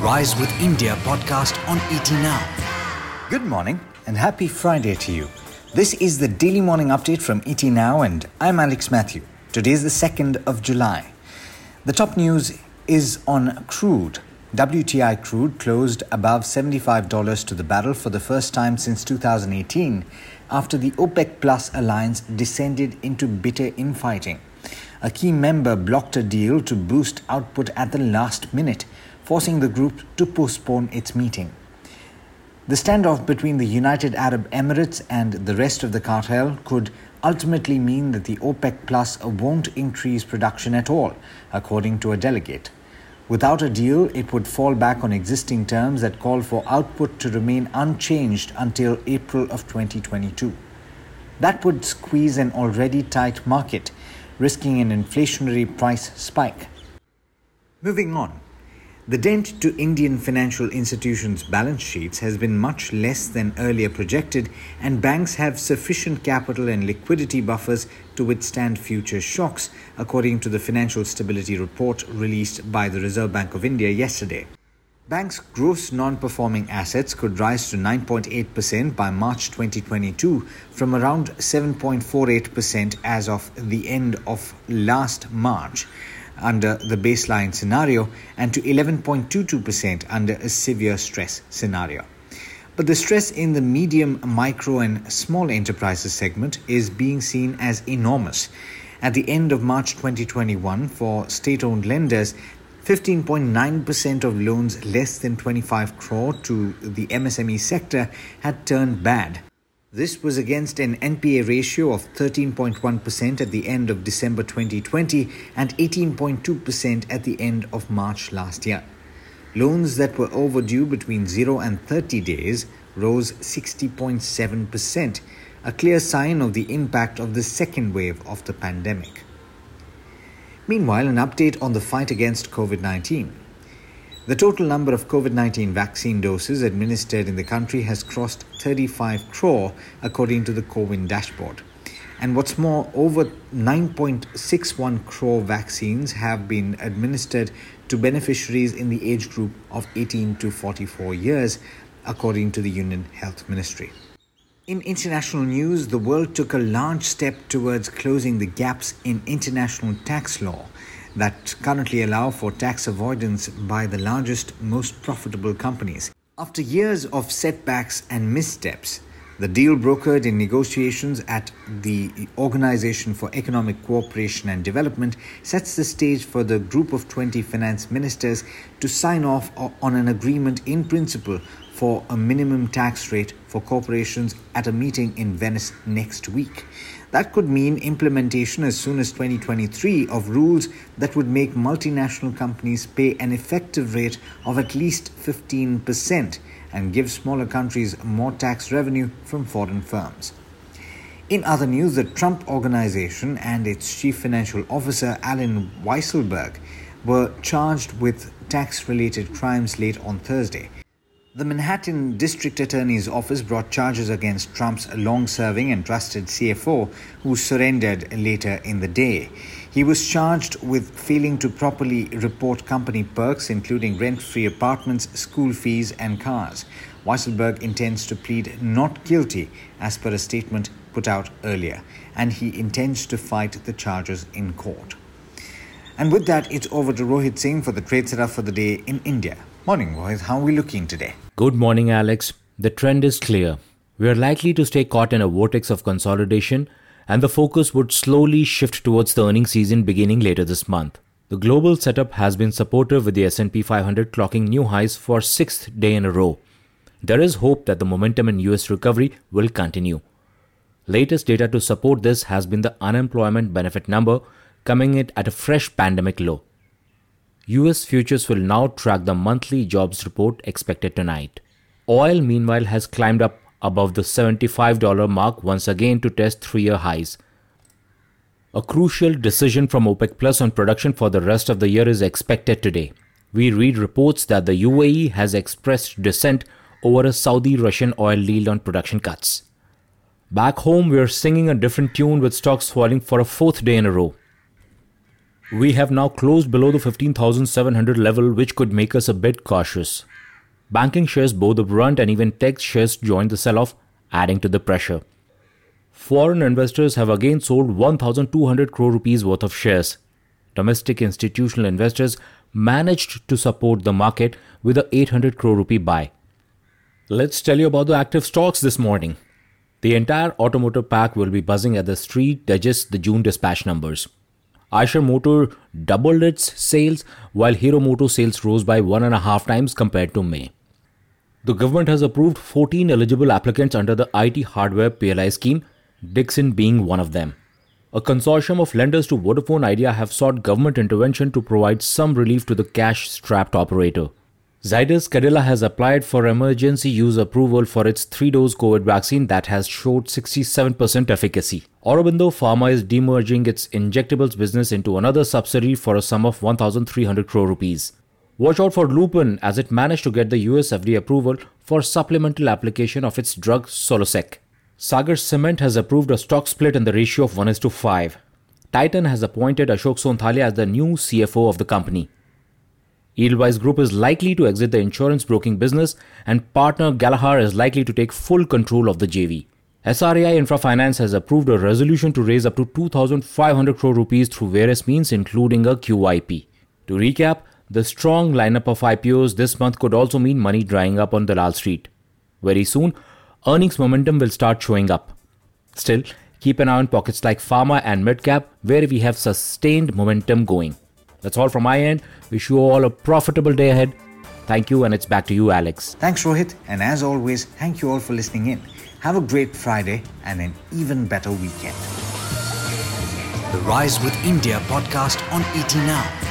Rise with India podcast on ET Now. Good morning and happy Friday to you. This is the daily morning update from ET Now, and I'm Alex Matthew. Today is the 2nd of July. The top news is on crude. WTI crude closed above $75 to the barrel for the first time since 2018 after the OPEC Plus alliance descended into bitter infighting. A key member blocked a deal to boost output at the last minute, forcing the group to postpone its meeting. The standoff between the United Arab Emirates and the rest of the cartel could ultimately mean that the OPEC Plus won't increase production at all, according to a delegate. Without a deal, it would fall back on existing terms that call for output to remain unchanged until April of 2022. That would squeeze an already tight market risking an inflationary price spike. Moving on. The dent to Indian financial institutions' balance sheets has been much less than earlier projected, and banks have sufficient capital and liquidity buffers to withstand future shocks, according to the Financial Stability Report released by the Reserve Bank of India yesterday. Banks' gross non performing assets could rise to 9.8% by March 2022 from around 7.48% as of the end of last March under the baseline scenario and to 11.22% under a severe stress scenario. But the stress in the medium, micro, and small enterprises segment is being seen as enormous. At the end of March 2021, for state owned lenders, 15.9% of loans less than 25 crore to the MSME sector had turned bad. This was against an NPA ratio of 13.1% at the end of December 2020 and 18.2% at the end of March last year. Loans that were overdue between 0 and 30 days rose 60.7%, a clear sign of the impact of the second wave of the pandemic. Meanwhile, an update on the fight against COVID 19. The total number of COVID 19 vaccine doses administered in the country has crossed 35 crore, according to the CoWIN dashboard. And what's more, over 9.61 crore vaccines have been administered to beneficiaries in the age group of 18 to 44 years, according to the Union Health Ministry. In international news, the world took a large step towards closing the gaps in international tax law that currently allow for tax avoidance by the largest, most profitable companies. After years of setbacks and missteps, the deal brokered in negotiations at the Organization for Economic Cooperation and Development sets the stage for the group of 20 finance ministers to sign off on an agreement in principle for a minimum tax rate for corporations at a meeting in Venice next week. That could mean implementation as soon as 2023 of rules that would make multinational companies pay an effective rate of at least 15% and give smaller countries more tax revenue from foreign firms. In other news, the Trump Organization and its chief financial officer, Allen Weisselberg, were charged with tax related crimes late on Thursday. The Manhattan District Attorney's Office brought charges against Trump's long serving and trusted CFO, who surrendered later in the day. He was charged with failing to properly report company perks, including rent free apartments, school fees, and cars. Weisselberg intends to plead not guilty, as per a statement put out earlier, and he intends to fight the charges in court. And with that, it's over to Rohit Singh for the trade setup for the day in India. Morning, boys. How are we looking today? Good morning, Alex. The trend is clear. We are likely to stay caught in a vortex of consolidation, and the focus would slowly shift towards the earnings season beginning later this month. The global setup has been supportive with the S&P 500 clocking new highs for sixth day in a row. There is hope that the momentum in US recovery will continue. Latest data to support this has been the unemployment benefit number coming in at a fresh pandemic low. US futures will now track the monthly jobs report expected tonight. Oil, meanwhile, has climbed up above the $75 mark once again to test three year highs. A crucial decision from OPEC Plus on production for the rest of the year is expected today. We read reports that the UAE has expressed dissent over a Saudi Russian oil deal on production cuts. Back home, we are singing a different tune with stocks falling for a fourth day in a row. We have now closed below the 15,700 level, which could make us a bit cautious. Banking shares, both the brunt and even tech shares, joined the sell off, adding to the pressure. Foreign investors have again sold 1,200 crore rupees worth of shares. Domestic institutional investors managed to support the market with a 800 crore rupee buy. Let's tell you about the active stocks this morning. The entire automotive pack will be buzzing at the street digest the June dispatch numbers. Eicher Motor doubled its sales, while Hero Motor sales rose by one and a half times compared to May. The government has approved 14 eligible applicants under the IT hardware PLI scheme, Dixon being one of them. A consortium of lenders to Vodafone Idea have sought government intervention to provide some relief to the cash strapped operator. Zydus Cadila has applied for emergency use approval for its three dose COVID vaccine that has showed 67% efficacy. Aurobindo Pharma is demerging its injectables business into another subsidiary for a sum of 1,300 crore rupees. Watch out for Lupin as it managed to get the US FDA approval for supplemental application of its drug Solosec. Sagar Cement has approved a stock split in the ratio of 1 is to 5. Titan has appointed Ashok Sonthalia as the new CFO of the company. Edelweiss Group is likely to exit the insurance broking business, and partner Gallagher is likely to take full control of the JV. SREI Infra Finance has approved a resolution to raise up to 2,500 crore rupees through various means, including a QIP. To recap, the strong lineup of IPOs this month could also mean money drying up on the Dalal Street. Very soon, earnings momentum will start showing up. Still, keep an eye on pockets like pharma and midcap, where we have sustained momentum going. That's all from my end. Wish you all a profitable day ahead. Thank you, and it's back to you, Alex. Thanks, Rohit. And as always, thank you all for listening in. Have a great Friday and an even better weekend. The Rise with India podcast on ET Now.